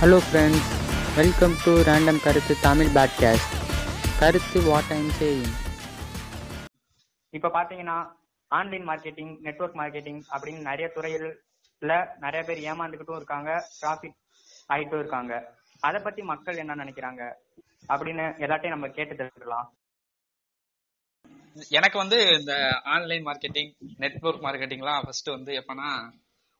Hello friends welcome to random கருத்து Tamil podcast கருத்து what I'm saying இப்ப பாத்தீங்கன்னா ஆன்லைன் மார்க்கெட்டிங் நெட்வொர்க் மார்க்கெட்டிங் அப்படின்னு நிறைய துறைகள்ல நிறைய பேர் ஏமாந்துகிட்டும் இருக்காங்க ப்ராஃபிட் ஆயிட்டும் இருக்காங்க. அத பத்தி மக்கள் என்ன நினைக்கிறாங்க? அப்படின்னு எல்லாத்தையும் நம்ம கேட்டு தெரிஞ்சுக்கலாம். எனக்கு வந்து இந்த ஆன்லைன் மார்க்கெட்டிங் நெட்வொர்க் மார்க்கெட்டிங்லாம் ஃபர்ஸ்ட் வந்து எப்பனா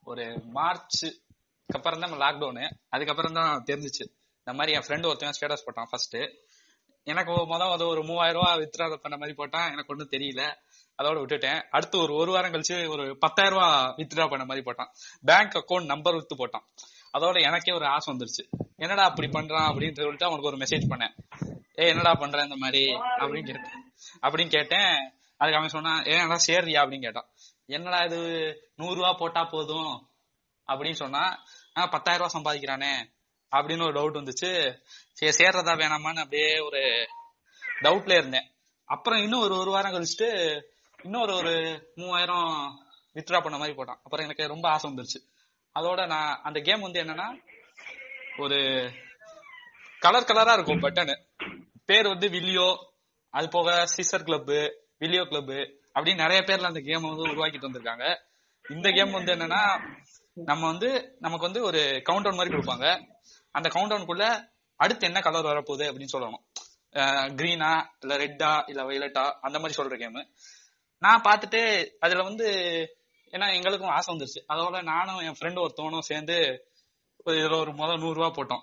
ஒரு மார்ச் அதுக்கப்புறம் தான் லாக்டவுனு அதுக்கப்புறம் தான் தெரிஞ்சிச்சு. இந்த மாதிரி என் ஃப்ரெண்டு ஒருத்தன் ஸ்டேட்டஸ் போட்டான் ஃபர்ஸ்ட் எனக்கு மொதல் அது ஒரு மூவாயிரம் ரூபா வித்ரா பண்ண மாதிரி போட்டான். எனக்கு ஒன்றும் தெரியல. அதோட விட்டுட்டேன். அடுத்து ஒரு ஒரு வாரம் கழிச்சு ஒரு பத்தாயிரம் ரூபா வித்ரா பண்ண மாதிரி போட்டான். பேங்க் அக்கௌண்ட் நம்பர் வித்து போட்டான். அதோட எனக்கே ஒரு ஆசை வந்துருச்சு. என்னடா அப்படி பண்றான் அப்படின்னு சொல்லிட்டு அவனுக்கு ஒரு மெசேஜ் பண்ணேன். ஏ என்னடா பண்றேன் இந்த மாதிரி? அப்படின்னு கேட்டேன். அப்படின்னு கேட்டேன். அதுக்கு அவன் சொன்னான் ஏன் சேர்றியா? அப்படின்னு கேட்டான். என்னடா இது? நூறு ரூபா போட்டா போதும். அப்படின்னு சொன்னா பத்தாயிரம் ரூபா சம்பாதிக்கிறானே அப்படின்னு ஒரு டவுட் வந்துச்சு. சரி சேர்றதா வேணாமான்னு அப்படியே ஒரு டவுட்ல இருந்தேன். அப்புறம் இன்னும் ஒரு ஒரு வாரம் கழிச்சுட்டு இன்னொரு ஒரு மூவாயிரம் வித்ட்ரா பண்ண மாதிரி போட்டான். அப்புறம் எனக்கு ரொம்ப ஆசை வந்துருச்சு. அதோட நான் அந்த கேம் வந்து என்னன்னா ஒரு கலர் கலரா இருக்கும் பட்டனு பேர் வந்து வில்லியோ அது போக சிசர் கிளப்பு வில்லியோ கிளப்பு அப்படின்னு நிறைய பேர்ல அந்த கேம் வந்து உருவாக்கிட்டு வந்திருக்காங்க. இந்த கேம் வந்து என்னன்னா நம்ம வந்து நமக்கு வந்து ஒரு கவுண்டவுன் மாதிரி கொடுப்பாங்க. அந்த கவுண்டவுனுக்குள்ள அடுத்து என்ன கலர் வரப்போகுது அப்படின்னு சொல்லணும். கிரீனா இல்ல ரெட்டா இல்ல வைலட்டா அந்த மாதிரி சொல்ற கேம் நான் பார்த்துட்டு அதுல வந்து ஏன்னா எங்களுக்கும் ஆசை வந்துருச்சு. அதோட நானும் என் ஃப்ரெண்டு ஒருத்தவனும் சேர்ந்து ஒரு இதுல ஒரு முதல் நூறு ரூபா போட்டோம்.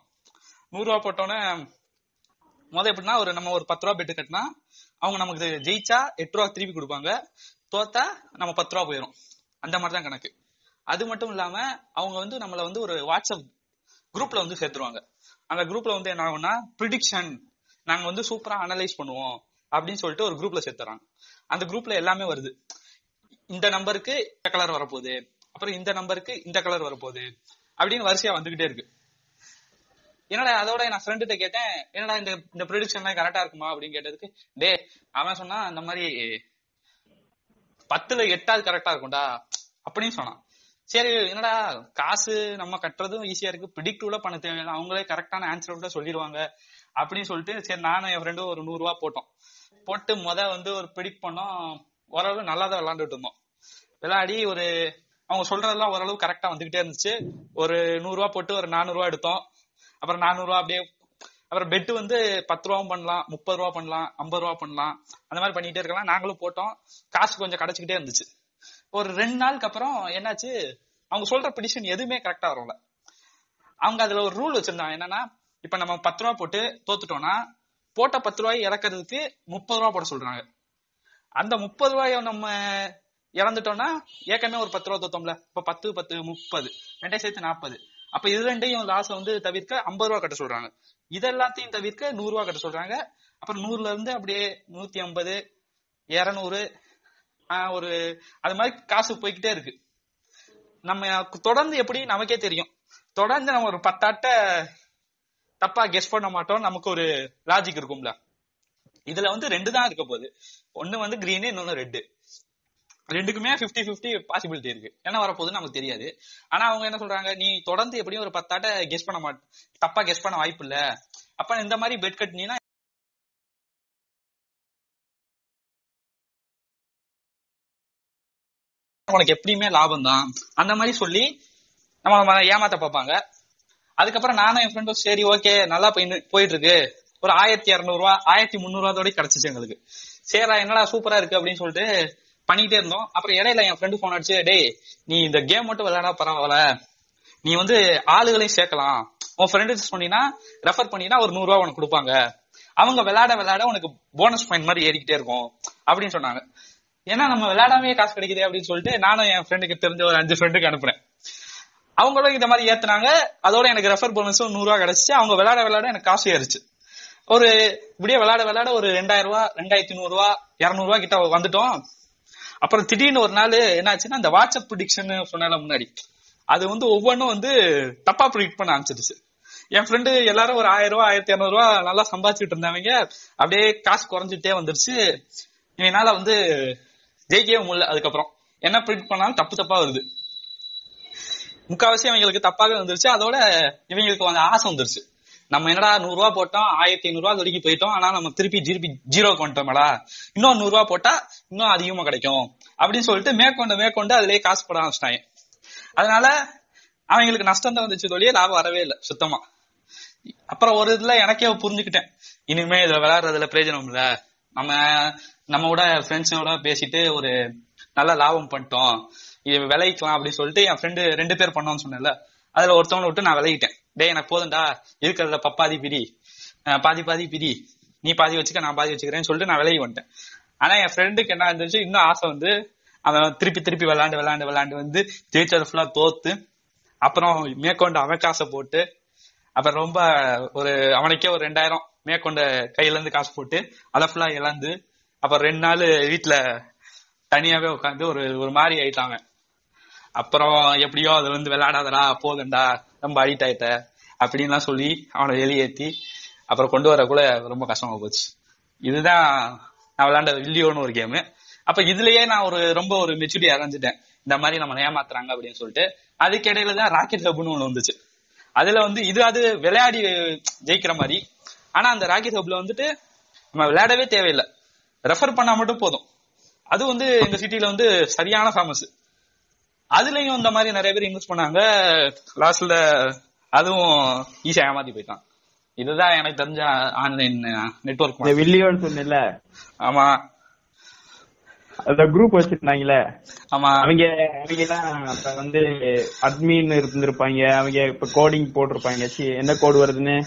நூறு ரூபா போட்டோன்னே முதல் எப்படின்னா ஒரு நம்ம ஒரு பத்து ரூபா பெட்டு கட்டினா அவங்க நமக்கு ஜெயிச்சா எட்டு ரூபா திருப்பி கொடுப்பாங்க. தோத்தா நம்ம பத்து ரூபா போயிடும் அந்த மாதிரி தான் கணக்கு. அது மட்டும் இல்லாம அவங்க வந்து நம்மள வந்து ஒரு வாட்ஸ்அப் குரூப்ல வந்து சேர்த்துருவாங்க. அந்த குரூப்ல வந்து என்ன ஆகும்னா ப்ரிடிக்ஷன் நாங்க வந்து சூப்பரா அனலைஸ் பண்ணுவோம் அப்படின்னு சொல்லிட்டு ஒரு குரூப்ல சேர்த்துறாங்க. அந்த குரூப்ல எல்லாமே வருது. இந்த நம்பருக்கு இந்த கலர் வரப்போகுது. அப்புறம் இந்த நம்பருக்கு இந்த கலர் வரப்போகுது. அப்படின்னு வரிசையா வந்துகிட்டே இருக்கு. என்னடா அதோட நான் ஃப்ரெண்டுகிட்ட கேட்டேன் என்னடா இந்த இந்த ப்ரொடிக்ஷன்லாம் கரெக்டா இருக்குமா? அப்படின்னு கேட்டதுக்கு டே அவன் சொன்னா அந்த மாதிரி பத்துல எட்டாவது கரெக்டா இருக்கும்டா அப்படின்னு சொன்னான். சரி என்னடா காசு நம்ம கட்டுறதும் ஈஸியா இருக்கு. ப்ரிடிக்டிவ்ல பண்ண தேவையில்லை. அவங்களே கரெக்டான ஆன்சர் கூட சொல்லிடுவாங்க அப்படின்னு சொல்லிட்டு சரி நானும் என் ஃப்ரெண்டும் ஒரு நூறு ரூபா போட்டோம். போட்டு முத வந்து ஒரு ப்ரிடிக்ட் பண்ணோம். ஓரளவு நல்லா தான் விளாண்டுட்டு இருந்தோம். விளையாடி ஒரு அவங்க சொல்றதெல்லாம் ஓரளவு கரெக்டா வந்துகிட்டே இருந்துச்சு. ஒரு நூறு ரூபா போட்டு ஒரு நானூறு ரூபா எடுத்தோம். அப்புறம் நானூறு ரூபா அப்படியே அப்புறம் பெட்டு வந்து பத்து ரூபாவும் பண்ணலாம் முப்பது ரூபா பண்ணலாம் ஐம்பது ரூபா பண்ணலாம். அந்த மாதிரி பண்ணிட்டே இருக்கலாம். நாங்களும் போட்டோம். காசு கொஞ்சம் கிடைச்சிக்கிட்டே இருந்துச்சு. ஒரு ரெண்டு நாளுக்கு அப்புறம் என்னாச்சு? அவங்க சொல்ற பிடிஷன் எதுவுமே கரெக்டா வரல அவங்க அதுல ஒரு ரூல் வச்சிருந்தாங்க. என்னன்னா இப்ப நம்ம பத்து ரூபா போட்டு தோத்துட்டோம்னா போட்ட பத்து ரூபாய் இறக்குறதுக்கு முப்பது ரூபா போட சொல்றாங்க. அந்த முப்பது ரூபாய நம்ம இறந்துட்டோம்னா ஏற்கனவே ஒரு பத்து ரூபா தோத்தோம்ல. இப்ப பத்து பத்து முப்பது. ரெண்டே சேர்த்து நாற்பது அப்ப இது ரெண்டையும் லாஸ் வந்து தவிர்க்க ஐம்பது ரூபா கட்ட சொல்றாங்க. இதெல்லாத்தையும் தவிர்க்க நூறு ரூபா கட்ட சொல்றாங்க. அப்புறம் நூறுல இருந்து அப்படியே நூத்தி ஐம்பது இருநூறு ஒரு அது மாதிரி காசு போய்கிட்டே இருக்கு. நம்ம தொடர்ந்து எப்படி நமக்கே தெரியும். தொடர்ந்து நம்ம ஒரு பத்தாட்ட தப்பா கெஸ் பண்ண மாட்டோம் நமக்கு ஒரு லாஜிக் இருக்கும்ல. இதுல வந்து ரெண்டு தான் இருக்க போகுது. ஒன்னு வந்து கிரீனு இன்னொன்னு ரெட்டு ரெண்டுக்குமே பிப்டி பிப்டி பாசிபிலிட்டி இருக்கு. என்ன வரப்போகுதுன்னு நமக்கு தெரியாது. ஆனா அவங்க என்ன சொல்றாங்க? நீ தொடர்ந்து எப்படியும் ஒரு பத்தாட்ட கெஸ் பண்ண மாட்ட தப்பா கெஸ் பண்ண வாய்ப்பு இல்ல. அப்ப இந்த மாதிரி பெட் கட்டினீங்கன்னா உனக்கு எப்படியுமே லாபம் தான் அந்த மாதிரி சொல்லி நம்ம ஏமாத்த பார்ப்பாங்க. அதுக்கப்புறம் நானும் என் ஃப்ரெண்டும் சரி ஓகே நல்லா போயிட்டு இருக்கு ஒரு ஆயிரத்தி இரநூறுவா ஆயிரத்தி முந்நூறு கிடைச்சிச்சு எங்களுக்கு. சரிடா என்னடா சூப்பரா இருக்கு அப்படின்னு சொல்லிட்டு பண்ணிட்டே இருந்தோம். அப்புறம் இடையில என் ஃப்ரெண்டு போன் அடிச்சு டேய் நீ இந்த கேம் மட்டும் விளையாடா பரவாயில்ல. நீ வந்து ஆளுகளையும் சேர்க்கலாம். உன் ஃப்ரெண்டு சொன்னீங்கன்னா ரெஃபர் பண்ணினா ஒரு நூறு உனக்கு கொடுப்பாங்க. அவங்க விளையாட விளையாட உனக்கு போனஸ் பாயிண்ட் மாதிரி ஏறிக்கிட்டே இருக்கும். அப்படின்னு சொன்னாங்க. ஏன்னா நம்ம விளையாடாமே காசு கிடைக்குது அப்படின்னு சொல்லிட்டு நானும் என் ஃப்ரெண்டுக்கு தெரிஞ்ச ஒரு அஞ்சு ஃப்ரெண்டுக்கு அனுப்புறேன். அவங்களும் இந்த மாதிரி ஏத்துனாங்க. அதோட எனக்கு ரெஃபர் போனஸும் நூறுரூவா கிடைச்சி அவங்க விளையாட விளையாட எனக்கு காசு ஏறிச்சு. ஒரு இப்படியே விளையாட விளையாட ஒரு ரெண்டாயிரம் ரூபா ரெண்டாயிரத்தி நூறுரூவா இரநூறுவா கிட்ட வந்துட்டோம். அப்புறம் திடீர்னு ஒரு நாள் என்னாச்சுன்னா அந்த வாட்ஸ்அப் ப்ரிடிக்ஷன் சொன்னால முன்னாடி. அது வந்து ஒவ்வொன்றும் வந்து தப்பா ப்ரிடிக்ட் பண்ண ஆரம்பிச்சிருச்சு. என் ஃப்ரெண்டு எல்லாரும் ஒரு ஆயிரம் ரூபா ஆயிரத்தி இரநூறுவா நல்லா சம்பாதிச்சுட்டு இருந்தாங்க அப்படியே காசு குறைஞ்சிட்டே வந்துருச்சு. என்னால வந்து ஜெயிக்கவே முடியல. அதுக்கப்புறம் என்ன பிரிண்ட் பண்ணாலும் தப்பு தப்பா வருது. முக்காவாசி அவங்களுக்கு தப்பாக வந்துருச்சு அதோட இவங்களுக்கு வந்து ஆசை வந்துருச்சு. நம்ம என்னடா நூறு ரூபா போட்டோம் ஆயிரத்தி ஐநூறு ரூபா வரைக்கும் போயிட்டோம். ஆனா நம்ம திருப்பி திருப்பி ஜீரோக்கு வந்துட்டோம்டா இன்னும் நூறு ரூபா போட்டா இன்னும் அதிகமா கிடைக்கும். அப்படின்னு சொல்லிட்டு மேற்கொண்டு மேற்கொண்டு அதுலயே காசு போட ஆரம்பிச்சிட்டாங்க. அதனால அவங்களுக்கு நஷ்டம் தான் வந்துச்சு தொழியே. லாபம் வரவே இல்லை சுத்தமா. அப்புறம் ஒரு இதுல எனக்கே புரிஞ்சுக்கிட்டேன். இனிமே இதுல விளையாடுறதுல பிரயோஜனம் இல்ல. நம்ம நம்மளோட ஃப்ரெண்ட்ஸோட பேசிட்டு ஒரு நல்ல லாபம் பண்ணிட்டோம். இது விளைவிக்கலாம் அப்படின்னு சொல்லிட்டு என் ஃப்ரெண்டு ரெண்டு பேர் பண்ணோம்னு சொன்னேன்ல. அதுல ஒருத்தவனை விட்டு நான் விளையிட்டேன் டேய் எனக்கு போதும்டா. இருக்கிறத பப்பாதி பிரி. பாதி பாதி பிரி. நீ பாதி வச்சுக்க நான் பாதி வச்சுக்கிறேன்னு சொல்லிட்டு நான் விளைய வந்துட்டேன். ஆனா என் ஃப்ரெண்டுக்கு என்ன இருந்துச்சு? இன்னும் ஆசை வந்து அவன் திருப்பி திருப்பி விளாண்டு விளாண்டு விளாண்டு வந்து ஜெயிச்சது ஃபுல்லா தோத்து அப்புறம் மேற்கொண்டு அவன் காசை போட்டு அப்புறம் ரொம்ப ஒரு அவனுக்கே ஒரு ரெண்டாயிரம் மேற்கொண்ட கையில இருந்து காசு போட்டு அதை ஃபுல்லா இழந்து அப்புறம் ரெண்டு நாள் வீட்டுல தனியாவே உட்காந்து ஒரு ஒரு மாதிரி ஆயிட்டாங்க. அப்புறம் எப்படியோ அதுல வந்து விளையாடாதடா போதுண்டா ரொம்ப அடிக்ட் ஆயிட்ட அப்படின்லாம் சொல்லி அவனை வெளியேத்தி அப்புறம் கொண்டு வரக்குள்ள ரொம்ப கஷ்டமா போச்சு. இதுதான் நான் விளையாண்ட வில்லியோன்னு ஒரு கேமு அப்ப இதுலயே நான் ஒரு ரொம்ப ஒரு மெச்சூரிட்டி அடைஞ்சிட்டேன். இந்த மாதிரி நம்ம ஏமாத்துறாங்க அப்படின்னு சொல்லிட்டு அதுக்கு இடையில தான் ராக்கெட் ஹப்னு ஒண்ணு வந்துச்சு. அதுல வந்து இது அது விளையாடி ஜெயிக்கிற மாதிரி. ஆனா அந்த ராக்கெட் ஹப்ல வந்துட்டு நம்ம விளையாடவே தேவையில்லை. ரெஃபர் பண்ணா மட்டும் போதும். அது வந்து எங்க சிட்டில வந்து சரியான ஃபேமஸ் அதுலயும் இந்த மாதிரி நிறைய பேர் இன்வெஸ்ட் பண்ணாங்க. லாஸ்ட்ல அதுவும் ஈஸியா ஏமாத்தி போயிட்டான். இதுதான் எனக்கு தெரிஞ்ச ஆன்லைன் நெட்வொர்க் இந்த வில்லியோன்னு சொன்னேன்ல. ஆமா. அந்த குரூப் வச்சிருந்தாங்கல்ல. ஆமா. அவங்க அவங்க எல்லாம் வந்து அட்மின் இருந்திருப்பாங்க. அவங்க இப்ப கோடிங் போட்டிருப்பாங்க. சி, என்ன கோடு வருதுன்னு?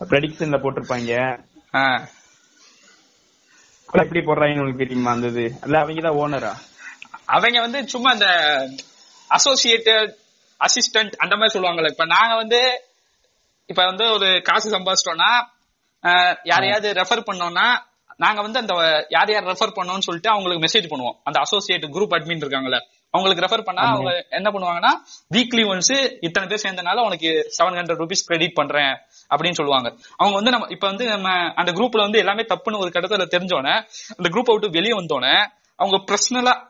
ப்ரெடிக்ஷன்ல போட்டிருப்பாங்க. எப்படி போடுறாங்கன்னு உங்களுக்கு தெரியுமா அந்த இது அல்ல அவங்க தான் ஓனரா அவங்க வந்து சும்மா இந்த அசோசியேட்டட் அசிஸ்டன்ட் அந்த மாதிரி சொல்லுவாங்கல்ல. இப்ப நாங்க வந்து இப்ப வந்து ஒரு காசு சம்பாதிச்சிட்டோம்னா யாரையாவது ரெஃபர் பண்ணோம்னா நாங்க வந்து அந்த யார் யார் ரெஃபர் பண்ணோம்னு சொல்லிட்டு அவங்களுக்கு மெசேஜ் பண்ணுவோம். அந்த அசோசியேட் குரூப் அட்மின் இருக்காங்கல்ல. அவங்களுக்கு ரெஃபர் பண்ணா அவங்க என்ன பண்ணுவாங்கன்னா வீக்லி ஒன்ஸ் இத்தனை பேர் சேர்ந்தனால உனக்கு செவன் ஹண்ட்ரட் ருபீஸ் கிரெடிட் பண்றேன். அப்படின்னு சொல்லுவாங்க. அவங்க வந்து நம்ம இப்ப வந்து நம்ம அந்த குரூப்ல வந்து எல்லாமே தப்புன்னு ஒரு கட்டத்துல தெரிஞ்சோன்னே அந்த குரூப்பை விட்டு வெளியே வந்தோடனே அவங்க பர்சனலா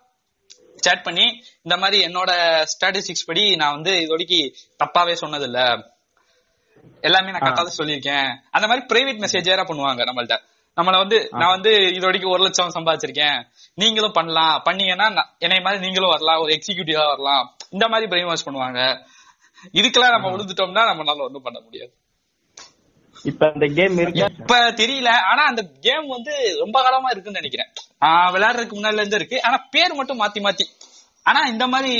சேட் பண்ணி இந்த மாதிரி என்னோட ஸ்டாட்டிஸ்டிக்ஸ் படி நான் வந்து இது வரைக்கும் தப்பாவே சொன்னது இல்ல எல்லாமே நான் கரெக்டா சொல்லியிருக்கேன். அந்த மாதிரி பிரைவேட் மெசேஜ் வேற பண்ணுவாங்க நம்மள்ட்ட. நம்மள வந்து நான் வந்து இது வரைக்கும் ஒரு லட்சம் சம்பாதிச்சிருக்கேன். நீங்களும் பண்ணலாம். பண்ணீங்கன்னா என்னை மாதிரி நீங்களும் வரலாம். ஒரு எக்ஸிகியூட்டிவா வரலாம். இந்த மாதிரி பிரெயின் வாஷ் பண்ணுவாங்க. இதுக்கெல்லாம் நம்ம விழுந்துட்டோம்னா நம்மளால ஒண்ணும் பண்ண முடியாது. இப்ப அந்த கேம் இருக்கு. இப்ப தெரியல. ஆனா அந்த கேம் வந்து ரொம்ப காலமா இருக்குன்னு நினைக்கிறேன். ஆஹ் விளையாடுறதுக்கு முன்னாடில இருந்து இருக்கு. ஆனா பேர் மட்டும் மாத்தி மாத்தி. ஆனா இந்த மாதிரி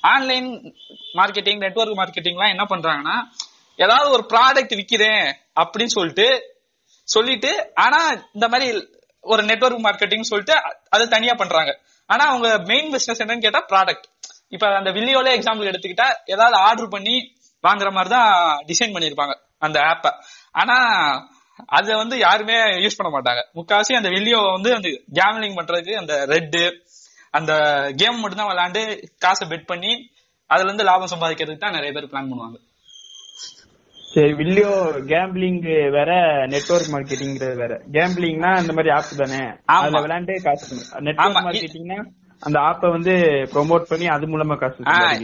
ஆன்லைன் மார்க்கெட்டிங் நெட்வொர்க் மார்க்கெட்டிங்லாம் என்ன பண்றாங்கன்னா ஏதாவது ஒரு ப்ராடக்ட் விக்கிறேன் அப்படின்னு சொல்லிட்டு சொல்லிட்டு ஆனா இந்த மாதிரி ஒரு நெட்வொர்க் மார்க்கெட்டிங் சொல்லிட்டு அது தனியா பண்றாங்க. ஆனா அவங்க மெயின் பிசினஸ் என்னன்னு கேட்டா ப்ராடக்ட் இப்ப அந்த வில்லியோல எக்ஸாம்பிள் எடுத்துக்கிட்டா ஏதாவது ஆர்டர் பண்ணி வாங்குற மாதிரி தான் டிசைன் பண்ணிருப்பாங்க அந்த ஆப்ப ஆனா அத வந்து யாருமே யூஸ் பண்ண மாட்டாங்க முக்காவாசி அந்த வில்லியோ வந்து அந்த கேம்லிங் பண்றதுக்கு அந்த ரெட்டு அந்த கேம் மட்டும் தான் விளையாண்டு காசை பெட் பண்ணி அதுல இருந்து லாபம் சம்பாதிக்கிறதுக்கு தான் நிறைய பேர் பிளான் பண்ணுவாங்க சரி வில்லியோ கேம்பிளிங் வேற நெட்வொர்க் மார்க்கெட்டிங்கிறது வேற கேம்பிளிங்னா இந்த மாதிரி ஆப் தானே. அதுல விளையாண்டு காசு. நெட்வொர்க் மார்க்கெட்டிங்னா அந்த ஆப்பை வந்து ப்ரோமோட் பண்ணி அது மூலமா காசு.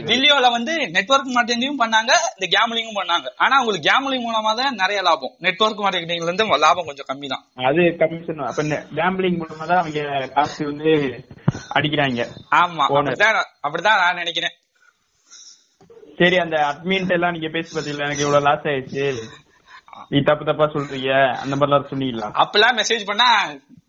வில்லியோல வந்து நெட்வொர்க் மார்க்கெட்டிங்கும் பண்ணாங்க இந்த கேம்லிங்கும் பண்ணாங்க. ஆனா உங்களுக்கு கேம்லிங் மூலமா தான் நிறைய லாபம். நெட்வொர்க் மார்க்கெட்டிங்ல இருந்து லாபம் கொஞ்சம் கம்மி தான். அது கமிஷன் அப்ப கேம்பிளிங் மூலமா தான் அவங்க காசு வந்து அடிக்கிறாங்க. ஆமா. அப்படிதான் அப்படிதான் நான் நினைக்கிறேன். சரி அந்த அட்மின் எல்லாம் நீங்க பேசி பாத்தீங்களா எனக்கு இவ்வளவு லாஸ் ஆயிடுச்சு. நீ தப்பு தப்பா சொல்றீங்க அந்த மாதிரிலாம் சொன்னீங்களா அப்பெல்லாம் மெசேஜ் பண்ணா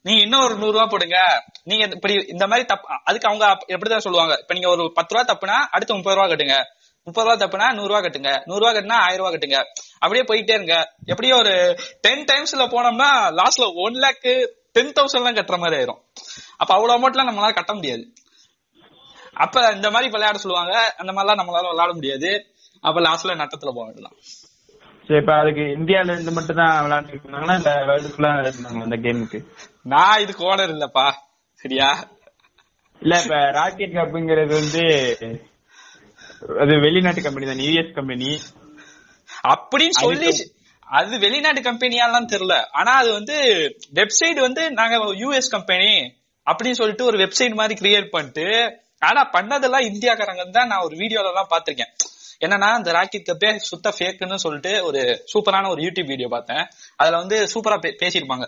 நீ இன்னும் ஒரு நூறு ரூபா போடுங்க. நீங்க இப்படி இந்த மாதிரி தப்பு அதுக்கு அவங்க எப்படிதான் சொல்லுவாங்க? இப்ப நீங்க ஒரு பத்து ரூபா தப்புனா அடுத்து முப்பது ரூபா கட்டுங்க. முப்பது ரூபா தப்புனா நூறு ரூபா கட்டுங்க. நூறு ரூபா கட்டினா ஆயிரம் ரூபா கட்டுங்க. அப்படியே போயிட்டே இருங்க. எப்படியும் ஒரு டென் டைம்ஸ்ல போனோம்னா லாஸ்ட்ல ஒன் லேக் டென் தௌசண்ட் எல்லாம் கட்டுற மாதிரி ஆயிரும். அப்ப அவ்வளவு அமௌண்ட் எல்லாம் நம்மளால கட்ட முடியாது. அப்ப இந்த மாதிரி விளையாட சொல்லுவாங்க. அந்த மாதிரிலாம் நம்மளால விளையாட முடியாது. அப்ப லாஸ்ட்ல நட்டத்துல போக வேண்டியதான் சரி இப்ப அதுக்கு இந்தியால இருந்து மட்டும் தான் விளையாண்டுட்டு இருந்தாங்கன்னா இல்ல வேர்ல்டு ஃபுல்லா அந்த கேமுக்கு நான் இதுக்கு ஓனர் இல்லப்பா. சரியா? இல்ல இப்ப ராக்கெட் கப்புங்கிறது வந்து அது வெளிநாட்டு கம்பெனி தான் யூஎஸ் கம்பெனி அப்படின்னு சொல்லி அது வெளிநாட்டு கம்பெனியாலாம் தெரியல. ஆனா அது வந்து வெப்சைட் வந்து நாங்க யூஎஸ் கம்பெனி அப்படின்னு சொல்லிட்டு ஒரு வெப்சைட் மாதிரி கிரியேட் பண்ணிட்டு ஆனா பண்ணதெல்லாம் இந்தியாக்காரங்க தான் நான் ஒரு வீடியோல எல்லாம் பாத்திருக்கேன் என்னன்னா இந்த ராக்கெட் கப்பே சுத்த ஃபேக்குன்னு சொல்லிட்டு ஒரு சூப்பரான ஒரு யூடியூப் வீடியோ பார்த்தேன். அதுல வந்து சூப்பரா பேசியிருப்பாங்க.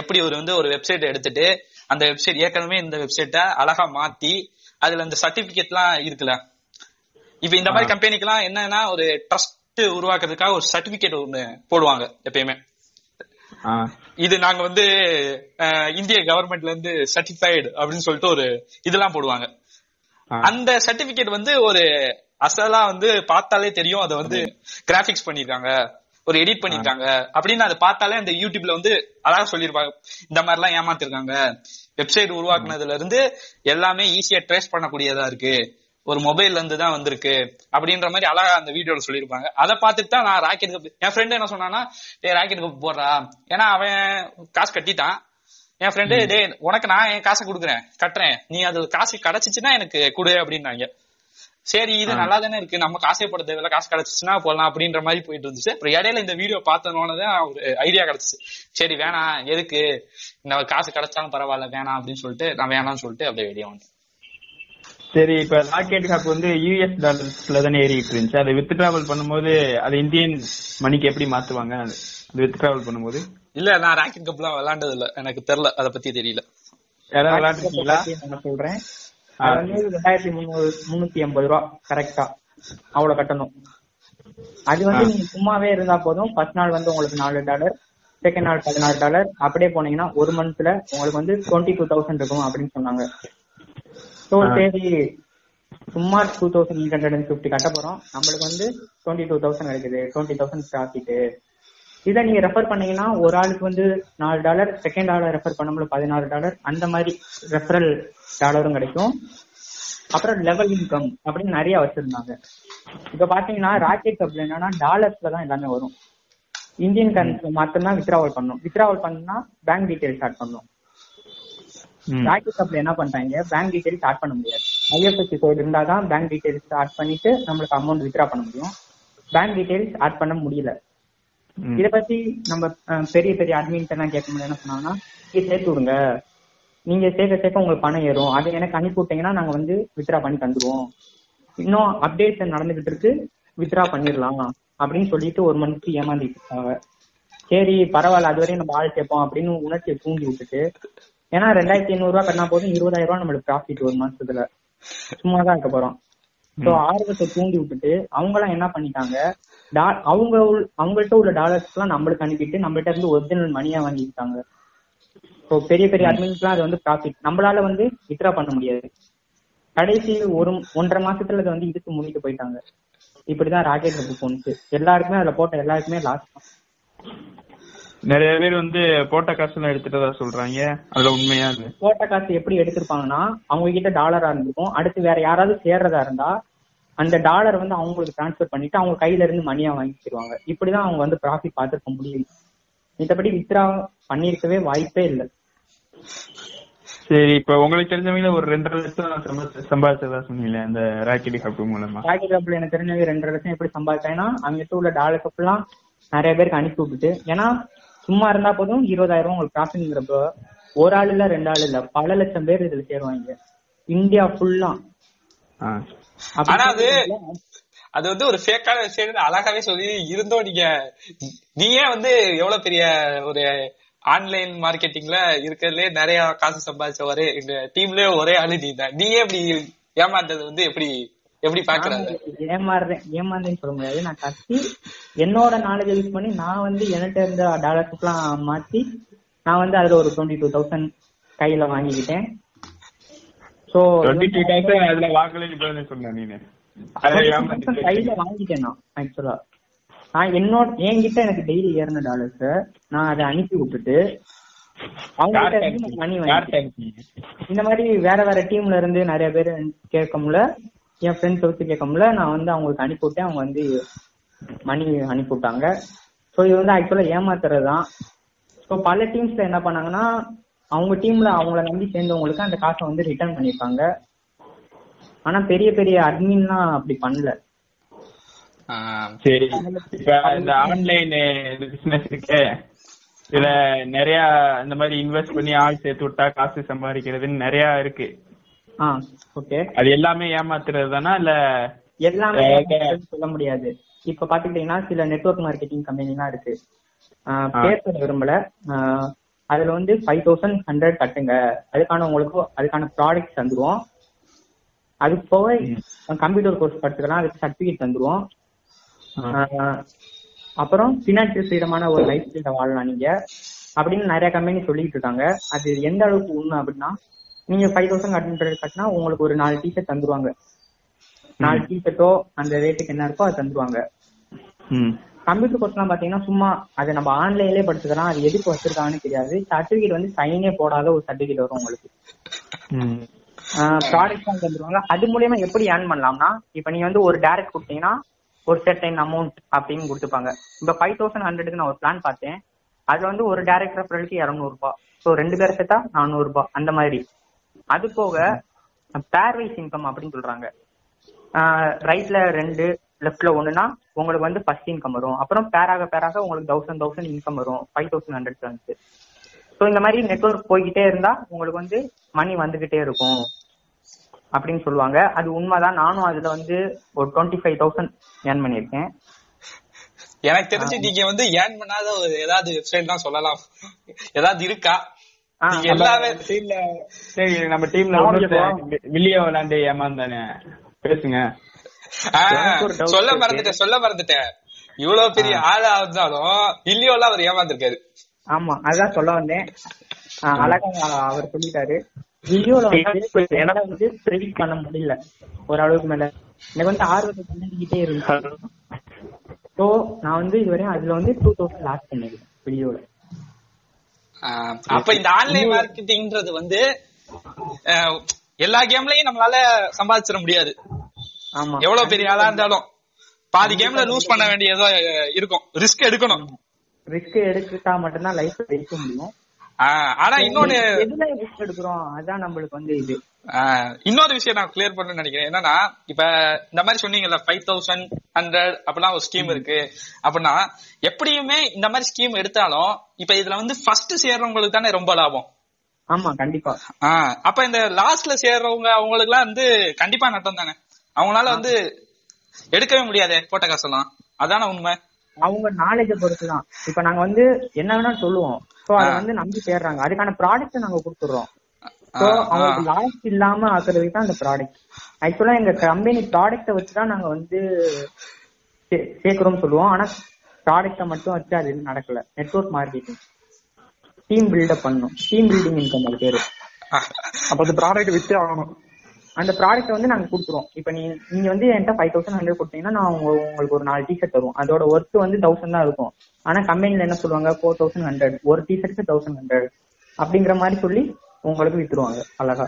எப்படி ஒரு வந்து ஒரு வெப்சைட் எடுத்துட்டு அந்த வெப்சைட் ஏற்கனவே இந்த வெப்சைட்டை அழகா மாத்தி அதுல இந்த சர்டிபிகேட் எல்லாம் இருக்குல்ல? இப்ப இந்த மாதிரி கம்பெனிக்கெல்லாம் என்னன்னா ஒரு ட்ரஸ்ட் உருவாக்குறதுக்காக ஒரு சர்டிபிகேட் ஒண்ணு போடுவாங்க எப்பயுமே. இது நாங்க வந்து இந்திய கவர்மெண்ட்ல இருந்து சர்டிஃபைடு அப்படின்னு சொல்லிட்டு ஒரு இதெல்லாம் போடுவாங்க. அந்த சர்டிபிகேட் வந்து ஒரு அசலா வந்து பார்த்தாலே தெரியும். அதை வந்து கிராபிக்ஸ் பண்ணிருக்காங்க ஒரு எடிட் பண்ணிருக்காங்க அப்படின்னு அதை பார்த்தாலே அந்த யூடியூப்ல வந்து அழகா சொல்லிருப்பாங்க இந்த மாதிரி எல்லாம் ஏமாத்திருக்காங்க. வெப்சைட் உருவாக்குனதுல இருந்து எல்லாமே ஈஸியா ட்ரேஸ் பண்ணக்கூடியதா இருக்கு. ஒரு மொபைல்ல இருந்து தான் வந்திருக்கு. அப்படின்ற மாதிரி அழகா அந்த வீடியோல சொல்லியிருப்பாங்க. அதை பார்த்துட்டு தான் நான் ராக்கெட் கப் என் ஃப்ரெண்ட் என்ன சொன்னான்னா டேய் ராக்கெட் கப் போடுறா ஏன்னா அவன் காசு கட்டிட்டான். என் ஃப்ரெண்டு டேய் உனக்கு நான் என் காசை கொடுக்குறேன். கட்டுறேன். நீ அது காசு கிடைச்சிச்சுன்னா எனக்கு கொடு அப்படின்னாங்க. சரி இது நல்லா தானே இருக்கு. நம்ம காசே போட தேவையில்ல? காசு கிடைச்சிச்சுன்னா போடலாம் அப்படின்ற மாதிரி போயிட்டு இருந்துச்சு. அப்புறம் இடையில இந்த வீடியோ பார்த்தனோட தான் ஒரு ஐடியா கிடைச்சிச்சு. சரி வேணாம். எதுக்கு? இந்த காசு கிடைச்சாலும் பரவாயில்ல வேணாம் அப்படின்னு சொல்லிட்டு நான் வேணாம்னு சொல்லிட்டு அப்படியே வெளியே வந்தேன் சரி இப்ப ராக்கெட் ஹாப் வந்து யூஎஸ் டாலர்ஸ்ல தானே ஏறிட்டு இருந்துச்சு. அதை வித் டிராவல் பண்ணும்போது அது இந்தியன் மணிக்கு எப்படி மாத்துவாங்க? அது வித் டிராவல் பண்ணும்போது? இல்ல நான் ராக்கெட் கப்லாம் விளையாண்டது இல்ல எனக்கு தெரியல. அதை பத்தி தெரியல. யாராவது விளையாண்டுருக்கீங்களா நான் சொல்றேன். அது வந்து ரெண்டாயிரத்தி முந்நூறு முன்னூத்தி எண்பது ரூபா கரெக்டா அவ்வளவு கட்டணும். அது வந்து நீங்க சும்மாவே இருந்தா போதும். ஃபர்ஸ்ட் நாள் வந்து உங்களுக்கு நாலு டாலர் செகண்ட் நாள் பதினாறு டாலர் அப்படியே போனீங்கன்னா ஒரு மந்த்ல உங்களுக்கு வந்து டுவெண்ட்டி டூ தௌசண்ட் இருக்கும் அப்படின்னு சொன்னாங்க. ஸோ. சரி. சும்மா two thousand eight hundred and fifty கட்ட போறோம். நம்மளுக்கு வந்து டுவெண்ட்டி டூ தௌசண்ட் கிடைக்குது. டுவெண்ட்டி தௌசண்ட் ப்ராஃபிட் இதை நீங்க ரெஃபர் பண்ணீங்கன்னா ஒரு ஆளுக்கு வந்து நாலு டாலர் செகண்ட் ஆளர் ரெஃபர் பண்ணும்போது பதினாறு டாலர் அந்த மாதிரி ரெஃபரல் டாலரும் கிடைக்கும். அப்புறம் லெவல் இன்கம் அப்படின்னு நிறைய வச்சிருந்தாங்க. இப்ப பாத்தீங்கன்னா ராக்கெட் கப்ல என்னன்னா டாலர்ஸ்ல தான் எல்லாமே வரும். இந்தியன் கரன்சி மட்டும்தான் வித்ராவல் பண்ணும். வித்ராவல் பண்ணா பேங்க் டீடைல்ஸ் ஸ்டார்ட் பண்ணும். ராக்கெட் கப்ல என்ன பண்றாங்க? பேங்க் டீடைல்ஸ் ஸ்டார்ட் பண்ண முடியாது. ஐஎஃப்எஸ்சி கோட் இருந்தா தான் பேங்க் டீடைல்ஸ் ஸ்டார்ட் பண்ணிட்டு நம்மளுக்கு அமௌண்ட் வித்ரா பண்ண முடியும். பேங்க் டீடைல்ஸ் ஆட் பண்ண முடியல. இத பத்தி நம்ம பெரிய பெரிய அட்மின் எல்லாம் கேட்கும்போது என்ன சொன்னாங்கன்னா நீங்க சேர்த்து விடுங்க. நீங்க சேர்க்க சேர்க்க உங்களுக்கு பணம் ஏறும். அதை எனக்கு அனுப்பி விட்டீங்கன்னா நாங்க வந்து வித்ரா பண்ணி தந்துருவோம். இன்னும் அப்டேட் நடந்துகிட்டு இருக்கு. வித்ரா பண்ணிடலாம். அப்படின்னு சொல்லிட்டு ஒரு மந்த்க்கு ஏமாந்திட்டு இருக்காங்க. சரி பரவாயில்ல. அது வரையும் நம்ம ஆள் கேட்போம் அப்படின்னு உணர்ச்சியை தூண்டி விட்டுட்டு ஏன்னா ரெண்டாயிரத்தி ஐநூறு ரூபா கட்டினா போதும். இருபதாயிரம் ரூபாய் நம்மளுக்கு ப்ராஃபிட் ஒரு மாசத்துல சும்மா தான் இருக்க போறோம். சோ ஆர்வத்தை தூண்டி விட்டுட்டு அவங்க எல்லாம் என்ன பண்ணிட்டாங்க? டா- அவங்க அவங்கள்ட்ட உள்ள டாலர்ஸ் எல்லாம் நம்மளுக்கு அனுப்பிட்டு நம்மள்ட்ட இருந்து ஒரிஜினல் மணியா வாங்கிட்டாங்க இப்போ பெரிய பெரிய அட்மின்ஸ்லாம் அது வந்து ப்ராஃபிட் நம்மளால வந்து வித்ரா பண்ண முடியாது. கடைசி ஒரு ஒன்றரை மாசத்துல அதை வந்து இதுக்கு முடிக்க போயிட்டாங்க. இப்படிதான் ராக்கெட் புக் போனுச்சு எல்லாருக்குமே அதுல போட்ட எல்லாருக்குமே லாஸ் தான். நிறைய பேர் வந்து போட்ட காசுலாம் எடுத்துட்டதா சொல்றாங்க. அதுல உண்மையா போட்ட காசு எப்படி எடுத்திருப்பாங்கன்னா அவங்க கிட்ட டாலரா இருந்திருக்கும். அடுத்து வேற யாராவது சேர்றதா இருந்தா அந்த டாலர் வந்து அவங்களுக்கு டிரான்ஸ்ஃபர் பண்ணிட்டு அவங்க கையில இருந்து மணியா வாங்கிச்சிருவாங்க இப்படிதான் அவங்க வந்து ப்ராஃபிட் பார்த்துருக்க முடியும் மத்தபடி வித்ரா பண்ணிருக்கவே வாய்ப்பே இல்லை. சரி இப்ப உங்களுக்கு தெரிஞ்சவங்கள ஒரு ரெண்டரை லட்சம் சம்பாதிச்ச- சம்பாதிச்சதா சொன்னீங்களே அந்த ராக்கெட் ஹாப் மூலமா? ராக்கெட் கப்ல எனக்கு தெரிஞ்சவே ரெண்டரை லட்சம் எப்படி சம்பாதிச்சேன்னா அவங்க உள்ள டாலர் கப்லாம் நிறைய பேருக்கு அனுப்பி விட்டுட்டு ஏன்னா சும்மா இருந்தா போதும் இருபதாயிரம் ரூபாய் உங்களுக்கு ப்ராஃபிட்ங்கிறப்ப ஒரு ஆள் இல்ல ரெண்டு ஆள் இல்ல பல லட்சம் பேர் இதுல சேருவாங்க. இந்தியா ஃபுல்லா. ஆனா அது அது வந்து ஒரு ஃபேக்கான விஷயம் அழகாவே சொல்லி இருந்தோம் நீங்க. நீயே வந்து எவ்வளவு பெரிய ஒரு ஆன்லைன் மார்க்கெட்டிங்ல இருக்கிறதுலே நிறைய காசு சம்பாதிச்ச ஒரே எங்க டீம்லயே ஒரே ஆளு நீ தான். நீயே இப்படி ஏமாந்தது வந்து எப்படி எப்படி பாக்குறாங்க? நான் ஏமாறுறேன் ஏமாந்தேன்னு சொல்ல முடியாது. நான் கத்தி என்னோட நாலேஜ் யூஸ் பண்ணி நான் வந்து என்கிட்ட இருந்த டாலர்ஸ்க்குலாம் மாத்தி நான் வந்து அதுல ஒரு டுவெண்ட்டி டூ தௌசண்ட் கையில வாங்கிக்கிட்டேன். சோ 22,000 அதுல வாங்கலைன்னு இப்ப தானே சொன்ன நீனு. அதை ஏமாத்திட்டு கையில வாங்கிட்டேன் நான் ஆக்சுவலா நான் என்னோட என்கிட்ட எனக்கு டெய்லி ஏறின டாலர்ஸ் நான் அதை அனுப்பி விட்டுட்டு அவங்க கிட்ட இருந்து நான் மணி அனுப்பினீங்க? இந்த மாதிரி வேற வேற டீம்ல இருந்து நிறைய பேர் கேட்கமுல என் ஃப்ரெண்ட்ஸ் வச்சு கேட்கமுல நான் வந்து அவங்களுக்கு அனுப்பி விட்டேன் அவங்க வந்து மணி அனுப்பி விட்டாங்க ஸோ இது வந்து ஆக்சுவலா ஏமாத்துறது தான் ஸோ பல டீம்ஸ்ல என்ன பண்ணாங்கன்னா அவங்க டீம்ல அவங்கள நம்பி சேர்ந்தவங்களுக்கு அந்த காசை வந்து ரிட்டர்ன் பண்ணிருக்காங்க ஆனா பெரிய பெரிய அட்மின்லாம் அப்படி பண்ணல. சரி. இப்ப இந்த ஆன்லைன் பிசினஸ் இருக்கு. இதுல நிறைய இந்த மாதிரி இன்வெஸ்ட் பண்ணி ஆள் சேர்த்து விட்டா காசு சம்பாதிக்கிறதுன்னு நிறைய இருக்கு. அது எல்லாமே ஏமாத்துறது தானா இல்ல எல்லாமே. சொல்ல முடியாது. இப்ப பாத்துக்கிட்டீங்கன்னா சில நெட்வொர்க் மார்க்கெட்டிங் கம்பெனிலாம் இருக்கு. பேர் சொல்ல விரும்பல. அதுல வந்து ஃபைவ் தௌசண்ட் ஹண்ட்ரட் கட்டுங்க. அதுக்கான உங்களுக்கு அதுக்கான ப்ராடக்ட் தந்துருவோம். அது போக கம்ப்யூட்டர் கோர்ஸ் படிச்சுக்கலாம். அதுக்கு சர்டிபிகேட் தந்துருவோம். அப்புறம் பினான்சியல் ஃப்ரீடமான ஒரு லைஃப் ஸ்டைல வாழலாம் நீங்க. அப்படின்னு நிறைய கம்பெனி சொல்லிட்டு இருக்காங்க. அது எந்த அளவுக்கு உண்மை அப்படின்னா நீங்க ஃபைவ் தௌசண்ட் ஹண்ட்ரட் கட்டினா உங்களுக்கு ஒரு நாலு டிஷர்ட் தந்துருவாங்க. நாலு டிஷர்ட்டோ அந்த ரேட்டுக்கு என்ன இருக்கோ அது தந்துருவாங்க. கம்ப்யூட்டர் கோர்ஸ்லாம் பாத்தீங்கன்னா சும்மா அதை நம்ம ஆன்லைன்லயே படிச்சுக்கலாம் அது எதுக்கு வச்சிருக்காங்கன்னு தெரியாது. சர்டிபிகேட் வந்து சைனே போடாத ஒரு சர்டிபிகேட் வரும் உங்களுக்கு. ம். ப்ராடக்ட் வாங்கி தந்துருவாங்க. அது மூலியமா எப்படி ஏர்ன் பண்ணலாம்னா இப்ப நீங்க வந்து ஒரு டேரக்ட் கொடுத்தீங்கன்னா ஒரு செர்டைன் அமௌண்ட் அப்படின்னு கொடுத்துப்பாங்க. இப்ப ஃபைவ் தௌசண்ட் ஹண்ட்ரடுக்கு நான் ஒரு பிளான் பார்த்தேன். அதுல வந்து ஒரு டேரக்ட் ரெஃபரலுக்கு இரநூறு ரூபாய் ஸோ ரெண்டு பேர் சேர்த்தா நானூறு ரூபாய் அந்த மாதிரி. அது போக பேர்வைஸ் இன்கம் அப்படின்னு சொல்றாங்க. ரைட்ல ரெண்டு லெஃப்ட்ல ஒண்ணுனா உங்களுக்கு வந்து ஃபர்ஸ்ட் இன்கம் வரும். அப்புறம் பேராக பேராக உங்களுக்கு தௌசண்ட் தௌசண்ட் இன்கம் வரும். ஃபைவ் தௌசண்ட் ஹண்ட்ரட் வந்து ஸோ இந்த மாதிரி நெட்வொர்க் போய்கிட்டே இருந்தா உங்களுக்கு வந்து மணி வந்துகிட்டே இருக்கும். அப்படின்னு சொல்லுவாங்க. அது உண்மைதான். நானும் அதுல வந்து ஒரு டுவெண்ட்டி ஃபைவ் தௌசண்ட் ஏர்ன் பண்ணியிருக்கேன். எனக்கு தெரிஞ்சு நீங்க வந்து ஏர்ன் பண்ணாத ஒரு ஏதாவது வெப்சைட் தான் சொல்லலாம். ஏதாவது இருக்கா? எல்லாமே டீம்ல சரி நம்ம டீம்ல வில்லிய விளையாண்டு ஏமாந்தானே? பேசுங்க. சொல்ல. மறந்துட்டேன் சொல்ல மறந்துட்டேன். இவ்வளவு பெரிய ஆளா இருந்தாலும் இல்லையோலாம் அவர் ஏமாந்திருக்காரு. ஆமா அதான் சொல்ல வந்தேன். அழகா அவர் சொல்லிட்டாரு. வந்து என்னால வந்து ப்ரெடிக்ட் பண்ண முடியல. ஒரு அளவுக்கு மேல. எனக்கு வந்து ஆர்வத்தை பண்ணிக்கிட்டே இருந்துச்சு. ஸோ நான் வந்து இதுவரையும் அதுல வந்து டூ தௌசண்ட் லாஸ் பண்ணிருக்கேன் ஆ, அப்ப இந்த ஆன்லைன் மார்க்கெட்டிங்ன்றது வந்து எல்லா கேம்லயும் நம்மளால சம்பாதிச்சிட முடியாது. எவ்வளவு பெரிய ஆளா இருந்தாலும். பாதி கேம்ல லூஸ் பண்ண வேண்டியதோ இருக்கும். ரிஸ்க் எடுக்கணும். ரிஸ்க் எடுத்துட்டா மட்டும்தான் லைஃப் ஜெயிக்க முடியும். ஆனா இன்னொன்னு எடுக்கிறோம்? அதான் நம்மளுக்கு வந்து இது. இன்னொரு விஷயம் நான் கிளியர் பண்ணணும்னு நினைக்கிறேன். என்னன்னா இப்ப இந்த மாதிரி சொன்னீங்கல்ல ஃபைவ் தௌசண்ட் ஹண்ட்ரட் அப்படிலாம் ஒரு ஸ்கீம் இருக்கு. அப்படின்னா எப்படியுமே இந்த மாதிரி ஸ்கீம் எடுத்தாலும் இப்ப இதுல வந்து ஃபர்ஸ்ட் சேர்றவங்களுக்கு தானே ரொம்ப லாபம். ஆமா கண்டிப்பா. ஆ, அப்ப இந்த லாஸ்ட்ல சேர்றவங்க அவங்களுக்கு எல்லாம் வந்து கண்டிப்பா நட்டம் தானே. அவங்களால வந்து எடுக்கவே முடியாதே போட்ட காசெல்லாம். அதான உண்மை? அவங்க நாலேஜ பொறுத்துதான். இப்ப நாங்க வந்து என்ன வேணா சொல்லுவோம். சோ அத. வந்து நம்பி சேர்றாங்க அதுக்கான ப்ராடக்ட் நாங்க கொடுத்துடுறோம். சோ அவங்களுக்கு. லாஸ் இல்லாம ஆக்குறதுக்கு தான் அந்த ப்ராடக்ட் ஆக்சுவலா எங்க கம்பெனி ப்ராடக்ட வச்சுதான் நாங்க வந்து சே- சேர்க்கிறோம்னு சொல்லுவோம். ஆனா ப்ராடக்ட மட்டும் வச்சு அது எதுவும் நடக்கல. Network marketing team build up பண்ணணும். டீம் பில்டிங் இன்கம் அது பேரு அப்ப அந்த ப்ராடக்ட் வித்தே ஆகணும். அந்த ப்ராடக்ட் வந்து நாங்க கொடுத்துருவோம். இப்ப நீ நீங்க வந்து என்கிட்ட ஃபைவ் தௌசண்ட் ஹண்ட்ரட் கொடுத்தீங்கன்னா நான் உங்க- உங்களுக்கு ஒரு நாலு டிஷர்ட் தருவோம். அதோட ஒர்க் வந்து தௌசண்ட் தான் இருக்கும். ஆனா கம்பெனில என்ன சொல்லுவாங்க? ஃபோர் தௌசண்ட் ஹண்ட்ரட் ஒரு டிஷர்ட்க்கு தௌசண்ட் ஹண்ட்ரட் அப்படிங்கிற மாதிரி சொல்லி உங்களுக்கு வித்துருவாங்க அழகா.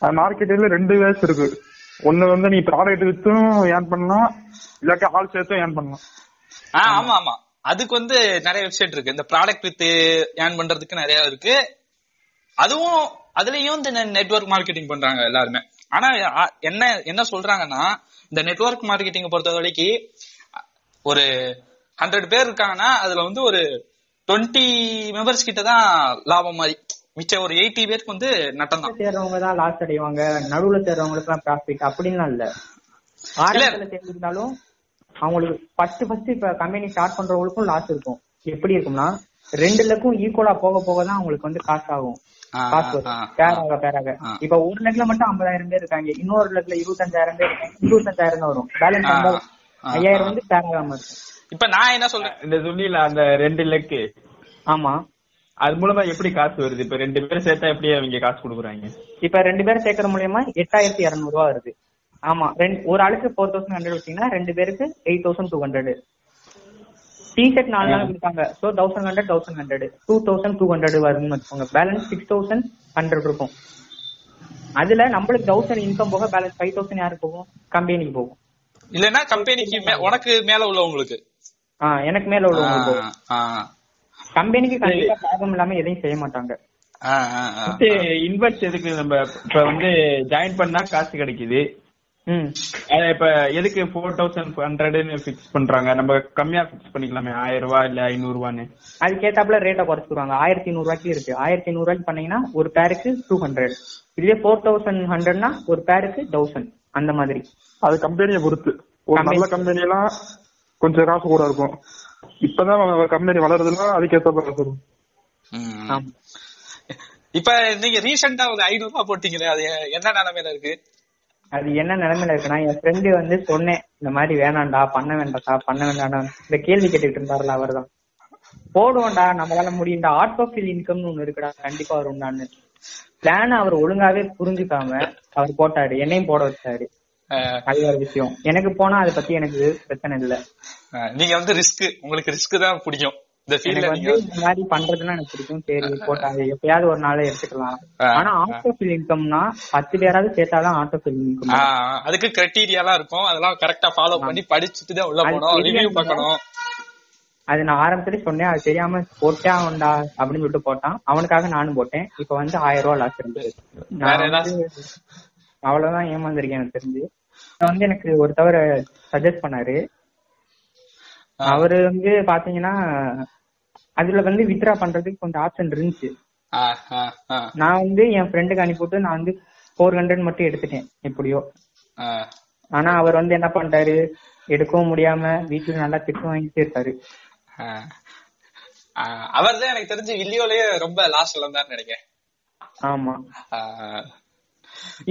மார்க்கெட்டிங்ல ரெண்டு வேஸ் இருக்கு. ஒண்ணு வந்து நீ ப்ராடக்ட் வித்தும் ஏர்ன் பண்ணலாம். இல்லாட்டி ஆள் சேர்த்தும் ஏர்ன் பண்ணலாம். ஆ ஆமா ஆமா. அதுக்கு வந்து நிறைய வெப்சைட் இருக்கு. இந்த ப்ராடக்ட் வித் ஏர்ன் பண்றதுக்கு நிறைய இருக்கு. அதுவும் அதுலயும் இந்த நெட்வொர்க் மார்க்கெட்டிங் பண்றாங்க எல்லாருமே. ஆனா என்ன என்ன சொல்றாங்கன்னா இந்த நெட்வொர்க் மார்க்கெட்டிங் பொறுத்த வரைக்கும் ஒரு ஹண்ட்ரட் பேர் இருக்காங்கன்னா அதுல வந்து ஒரு டுவெண்ட்டி மெம்பர்ஸ் கிட்ட தான் லாபம் மாதிரி. மிச்ச ஒரு எயிட்டி பேருக்கு வந்து நட்டம் தான். சேர்றவங்க தான் லாஸ் அடைவாங்க. நடுவுல சேர்றவங்களுக்கு எல்லாம் ப்ராஃபிட் அப்படின்லாம் இல்ல. ஆரம்பத்துல சேர்ந்திருந்தாலும் அவங்களுக்கு ஃபர்ஸ்ட் ஃபர்ஸ்ட் இப்ப கம்பெனி ஸ்டார்ட் பண்றவங்களுக்கும் லாஸ் இருக்கும். எப்படி இருக்கும்னா ரெண்டு லக்கும் ஈக்குவலா போக போக தான் அவங்களுக்கு வந்து காசு ஆகும். காசு. பேராக பேராக. இப்ப ஒரு லட்ல மட்டும் ஐம்பதாயிரம் பேர் இருக்காங்க. இன்னொரு லட்ல இருபத்தஞ்சாயிரம் பேர் இருபத்தஞ்சாயிரம் தான் வரும். பேலன்ஸ் ஐயாயிரம் வந்து பேராகாம இருக்கும் இப்ப நான் என்ன சொல்றேன்? இந்த சொன்னில அந்த ரெண்டு லக்கு. ஆமா. அது மூலமா எப்படி காசு வருது? இப்ப ரெண்டு பேரும் சேர்த்தா எப்படி அவங்க காசு கொடுக்குறாங்க? இப்ப ரெண்டு பேரும் சேர்க்கற மூலியமா எட்டாயிரத்தி இருநூறு ரூபா வருது. ஆமா. ரெண்டு ஒரு ஆளுக்கு ஃபோர் தௌசண்ட் ஹண்ட்ரட் வச்சீங்கன்னா ரெண்டு பேருக்கு eight thousand two hundred T-shirt நாலு நாள் கொடுத்தாங்க so thousand hundred thousand hundred two thousand two hundred வருதுன்னு வச்சுக்கோங்க. பேலன்ஸ் சிக்ஸ் தௌசண்ட் ஹண்ட்ரட் இருக்கும். அதுல நம்மளுக்கு தௌசண்ட் இன்கம் போக பேலன்ஸ் ஃபைவ் தௌசண்ட் யாருக்கு போகும்? கம்பெனிக்கு போகும். இல்லைன்னா கம்பெனிக்கு மே- உனக்கு மேல உள்ளவங்களுக்கு. ஆ எனக்கு மேல உள்ளவங்களுக்கு கம்பெனிக்கு கண்டிப்பா லாபம் இல்லாம எதையும் செய்ய மாட்டாங்க. இன்வெஸ்ட் எதுக்கு நம்ம இப்ப வந்து ஜாயின் பண்ணா காசு கிடைக்குது. இப்ப எதுக்கு ஃபோர் தௌசண்ட் ஹண்ட்ரட்னு பிக்ஸ் பண்றாங்க? நம்ம கம்மியா பிக்ஸ் பண்ணிக்கலாமே. ஆயிரம் ரூபாய் இல்ல ஐநூறு ரூபான்னு அதுக்கேத்தாப்புல ரேட்டை குறைச்சிருவாங்க ஆயிரத்தி ரூபாய்க்கு இருக்கு. ஆயிரத்தி ரூபாய்க்கு பண்ணீங்கன்னா ஒரு பேருக்கு டூ ஹண்ட்ரட் இதுவே ஃபோர் தௌசண்ட் ஹண்ட்ரட்னா ஒரு பேருக்கு தௌசண்ட் அந்த மாதிரி. அது கம்பெனியை பொறுத்து. ஒரு Company- நல்ல கம்பெனி எல்லாம் கொஞ்சம் காசு கூட இருக்கும். இப்பதான் கம்பெனி வளருதுன்னா அதுக்கேற்ற காசு இருக்கும் இப்ப நீங்க ரீசெண்டா ஒரு ஐநூறு ரூபாய் போட்டீங்களே அது என்ன நிலைமையில இருக்கு? அது என்ன நிலைமையில இருக்குன்னா என் ஃப்ரெண்டு வந்து சொன்னேன் இந்த மாதிரி வேணாம்டா பண்ண வேண்டாம்டா பண்ண வேண்டாம்டா. இந்த கேள்வி கேட்டுட்டு இருந்தாருல அவர்தான். போடுவோம்டா நம்மளால முடியும்டா. ஆட்டோ ஃபில் இன்கம்னு ஒண்ணு இருக்குடா கண்டிப்பா வரும்டான்னு. பிளான் அவர் ஒழுங்காவே புரிஞ்சுக்காம அவர் போட்டாரு. என்னையும் போட வச்சாரு. அது ஒரு விஷயம். எனக்கு போனா அதை பத்தி எனக்கு பிரச்சனை இல்ல. நீங்க வந்து ரிஸ்க் உங்களுக்கு ரிஸ்க் தான் பிடிக்கும். எனக்கு வந்து இந்த மாதிரி பண்றதுன்னா எனக்கு பிடிக்கும். சரி போட்டாரு எப்பயாவது ஒரு நாள் எடுத்துக்கலாம். ஆனா ஆட்டோ ஃபில் இன்கம்னா பத்து பேராவது சேர்த்தாதான் ஆட்டோ ஃபில் இன்கம் அதுக்கு கிரைட்டீரியாலாம் இருக்கும். அதெல்லாம் கரெக்டா ஃபாலோ பண்ணி படிச்சுட்டு தான் உள்ள அது போகணும். ரிவ்யூ தெரியாம- பார்க்கணும். அது நான் ஆரம்பத்துல சொன்னேன் அது தெரியாம போட்டே அவன்டா அப்படின்னு சொல்லிட்டு போட்டான். அவனுக்காக நானும் போட்டேன். இப்ப வந்து ஆயிரம் ரூபாய் லாஸ் இருந்தது அவ்வளவுதான் ஏமாந்துருக்கேன் எனக்கு தெரிஞ்சு. வந்து எனக்கு ஒரு தவிர சஜஸ்ட் பண்ணாரு. அவரு வந்து பாத்தீங்கன்னா அதுல வந்து வித்ரா பண்றதுக்கு கொஞ்சம் ஆப்ஷன் இருந்துச்சு. நான் வந்து என் ஃப்ரெண்டுக்கு அனுப்பிவிட்டு நான் வந்து ஃபோர் ஹண்ட்ரட் மட்டும் எடுத்துட்டேன் எப்படியோ. ஆனா அவர் வந்து என்ன பண்ணிட்டாரு எடுக்கவும் முடியாம வீட்டுல நல்லா திட்டு வாங்கிட்டே இருக்காரு அவர் தான் எனக்கு தெரிஞ்சு வில்லியோலயே ரொம்ப லாஸ்ட்ல இருந்தாருன்னு நினைக்கிறேன். ஆமா.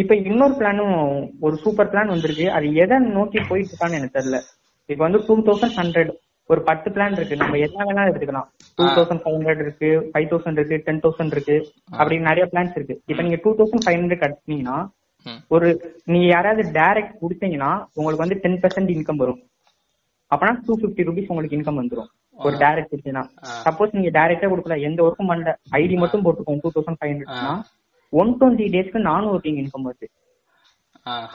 இப்ப இன்னொரு பிளானும் ஒரு சூப்பர் பிளான் வந்திருக்கு. அது எதை நோக்கி போயிட்டு இருக்கான்னு எனக்கு தெரியல. இப்ப வந்து டூ தௌசண்ட் ஹண்ட்ரட் ஒரு பத்து பிளான் இருக்கு. நம்ம என்ன வேணாலும் எடுத்துக்கலாம். டூ தௌசண்ட் ஃபைவ் ஹண்ட்ரட் இருக்கு ஃபைவ் தௌசண்ட் இருக்கு டென் தௌசண்ட் இருக்கு அப்படி நிறைய பிளான்ஸ் இருக்கு. இப்ப நீங்க டூ தௌசண்ட் ஃபைவ் ஹண்ட்ரட் கட்டினீங்கன்னா. ஒரு நீங்க யாராவது டைரக்ட் கொடுத்தீங்கன்னா உங்களுக்கு வந்து டென் பெர்சென்ட் இன்கம் வரும். அப்பனா டூ பிப்டி ருபீஸ் உங்களுக்கு இன்கம் வந்துரும். ஒரு டைரக்ட் கொடுத்தீங்கன்னா. சப்போஸ் நீங்க டைரக்டா கொடுக்கல எந்த ஒர்க்கும் பண்ணல ஐடி மட்டும் போட்டுக்கோங்க டூ தௌசண்ட் ஃபைவ் ஹண்ட்ரட்னா ஒன் டுவெண்ட்டி டேஸ்க்கு நானூறு ஒர்க்கிங் இன்கம் வருது.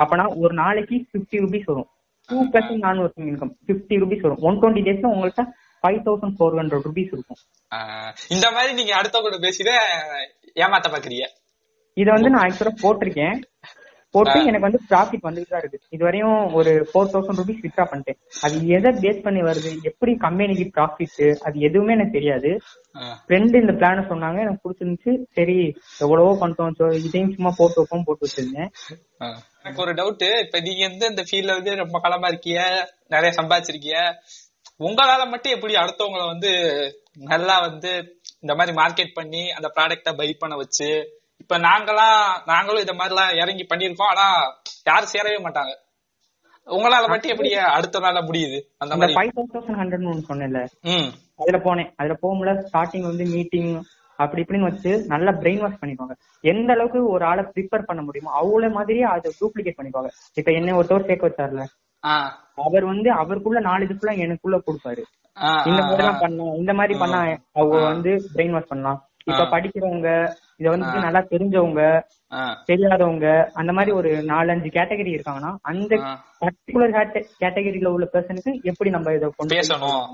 அப்பனா ஒரு நாளைக்கு பிப்டி ருபீஸ் வரும். டூ பர்சன்ட் நான் ஒர்க்கிங் இன்கம் பிப்டி ருபீஸ் வரும். ஒன் டுவெண்ட்டி டேஸ்ல உங்களுக்கு five thousand four hundred rupees இருக்கும். இந்த மாதிரி நீங்க அடுத்தவங்க பேசிதான் ஏமாத்த பாக்குறீங்க? இதை வந்து நான் ஆக்சுவலா போட்டிருக்கேன். போட்டு எனக்கு வந்து ப்ராஃபிட் வந்துட்டு தான் இருக்கு. இது வரையும் ஒரு ஃபோர் தௌசண்ட் ருபீஸ் வித்ரா பண்ணிட்டேன். அது எதை பேஸ் பண்ணி வருது? எப்படி கம்பெனிக்கு ப்ராஃபிட் அது எதுவுமே எனக்கு தெரியாது. ஃப்ரெண்டு இந்த பிளான சொன்னாங்க. எனக்கு பிடிச்சிருந்துச்சு. சரி எவ்வளவோ பண்ணிட்டோம். இதையும் சும்மா போட்டு வைப்போம் போட்டு வச்சிருந்தேன். எனக்கு ஒரு டவுட் இப்ப நீங்க வந்து இந்த ஃபீல்ட்ல வந்து ரொம்ப காலமா இருக்கீங்க? நிறைய சம்பாதிச்சிருக்கீங்க. உங்களால மட்டும் எப்படி அடுத்தவங்கள வந்து நல்லா வந்து இந்த மாதிரி மார்க்கெட் பண்ணி அந்த ப்ராடக்ட பை பண்ண வச்சு இப்ப நாங்களாம் நாங்களும் இந்த மாதிரி எல்லாம் இறங்கி பண்ணிருக்கோம் ஆனா யாரும் சேரவே மாட்டாங்க. உங்களால மட்டும் எப்படி அடுத்த நாள முடியுது? அந்த மாதிரி. ஃபைவ் தௌசண்ட் ஹண்ட்ரட்னு ஒன்று சொன்னேன்ல. அதுல போனேன். அதுல போகும்போது ஸ்டார்டிங் வந்து மீட்டிங் அப்படி இப்படின்னு வச்சு நல்லா பிரெயின் வாஷ் பண்ணிப்பாங்க எந்த அளவுக்கு ஒரு ஆளை ப்ரிப்பேர் பண்ண முடியுமோ அவ்வளவு மாதிரியே அதை டூப்ளிகேட் பண்ணிப்பாங்க இப்ப என்ன ஒருத்தவர் சேர்க்க வச்சார்ல? அவர் வந்து அவருக்குள்ள நாலேஜ் ஃபுல்லா எனக்குள்ள கொடுப்பாரு. இந்த மாதிரி ஆஹ் எல்லாம் பண்ணலாம் இந்த மாதிரி பண்ணா அவங்க வந்து பிரெயின் வாஷ் பண்ணலாம். இப்ப படிக்கிறவங்க இத வந்து நல்லா தெரிஞ்சவங்க தெரியாதவங்க அந்த மாதிரி ஒரு நாலஞ்சு கேட்டகரி இருக்காங்கன்னா அந்த. பர்டிகுலர் கேட்டகரியில உள்ள பர்சனுக்கு எப்படி நம்ம இதை கொண்டு பேசணும்.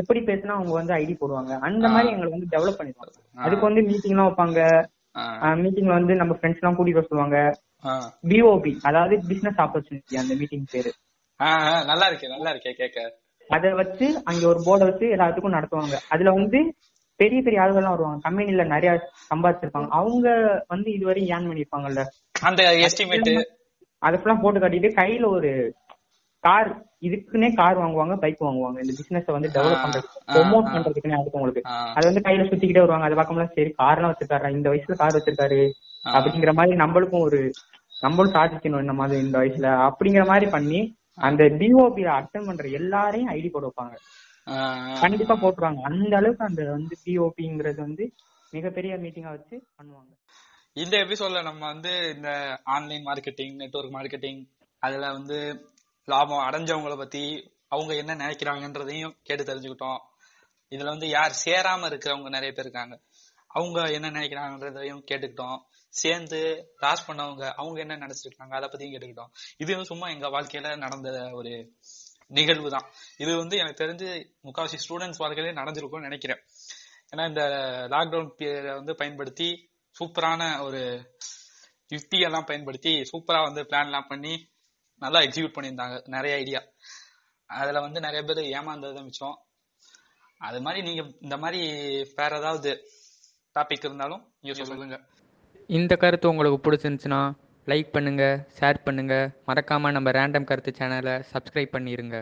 எப்படி பேசினா அவங்க வந்து ஐடி போடுவாங்க. அந்த மாதிரி எங்களை வந்து டெவலப் பண்ணிடுவாங்க. அதுக்கு வந்து மீட்டிங் எல்லாம் வைப்பாங்க. மீட்டிங்ல வந்து நம்ம ஃப்ரெண்ட்ஸ் எல்லாம் கூட்டிட்டு சொல்லுவாங்க. பிஓபி அதாவது பிசினஸ் ஆப்பர்ச்சுனிட்டி அந்த மீட்டிங் பேரு. நல்லா இருக்கே நல்லா இருக்கே கேக்க. அதை வச்சு அங்க ஒரு போர்டை வச்சு எல்லாத்துக்கும் நடத்துவாங்க. அதுல வந்து பெரிய பெரிய ஆளுகள்லாம் வருவாங்க. கம்பெனில நிறைய சம்பாதிச்சிருப்பாங்க. அவங்க வந்து இதுவரையும் ஏன் பண்ணிருப்பாங்கல்ல அந்த எஸ்டிமேட் அதை ஃபுல்லா போட்டு காட்டிட்டு கையில ஒரு கார் இதுக்குன்னே கார் வாங்குவாங்க பைக் வாங்குவாங்க. இந்த பிசினஸ் வந்து டெவலப் பண்றதுக்கு ஆ, ப்ரொமோட். பண்றதுக்குன்னே அதுக்கு உங்களுக்கு. அது வந்து கையில சுத்திக்கிட்டே வருவாங்க. அதை பார்க்கும்போது சரி கார்லாம் வச்சிருக்காரு இந்த வயசுல கார் வச்சிருக்காரு. அப்படிங்கிற மாதிரி நம்மளுக்கும் ஒரு நம்மளும் சாதிக்கணும் இந்த மாதிரி இந்த வயசுல அப்படிங்கிற மாதிரி பண்ணி அந்த டிஓபி அட்டன் பண்ற எல்லாரையும் ஐடி போட வைப்பாங்க. கண்டிப்பா போட்டுருவாங்க. அந்த அளவுக்கு அந்த வந்து பிஓபிங்கிறது வந்து மிகப்பெரிய மீட்டிங்கா வச்சு பண்ணுவாங்க. இந்த எபிசோட்ல நம்ம வந்து இந்த ஆன்லைன் மார்க்கெட்டிங் நெட்வொர்க் மார்க்கெட்டிங் அதுல வந்து லாபம் அடைஞ்சவங்கள பத்தி அவங்க என்ன நினைக்கிறாங்கன்றதையும் கேட்டு தெரிஞ்சுக்கிட்டோம். இதுல வந்து யார் சேராம இருக்கிறவங்க நிறைய பேர் இருக்காங்க. அவங்க என்ன நினைக்கிறாங்கன்றதையும் கேட்டுக்கிட்டோம். சேர்ந்து லாஸ் பண்ணவங்க அவங்க என்ன நினைச்சிருக்காங்க அதை பத்தியும் கேட்டுக்கிட்டோம். இது வந்து சும்மா எங்க வாழ்க்கையில நடந்த ஒரு நிகழ்வு தான் இது வந்து எனக்கு தெரிஞ்சு முக்காவாசி ஸ்டூடெண்ட்ஸ் வாழ்க்கையிலே நடந்திருக்கும்னு நினைக்கிறேன். ஏன்னா இந்த லாக்டவுன் பீரியட வந்து பயன்படுத்தி சூப்பரான ஒரு யுக்தியெல்லாம் பயன்படுத்தி சூப்பரா வந்து பிளான் எல்லாம் பண்ணி நல்லா எக்ஸிக்யூட் பண்ணியிருந்தாங்க நிறைய ஐடியா அதுல வந்து நிறைய பேர் ஏமாந்தது மிச்சம். அது மாதிரி நீங்க இந்த மாதிரி வேற ஏதாவது டாபிக் இருந்தாலும் நீங்க சொல்லுங்க. இந்த கருத்து உங்களுக்கு பிடிச்சிருந்துச்சுன்னா லைக் பண்ணுங்கள் ஷேர் பண்ணுங்கள் மறக்காமல் நம்ம ரேண்டம் கருத்து சேனலை சப்ஸ்கிரைப் பண்ணிடுங்க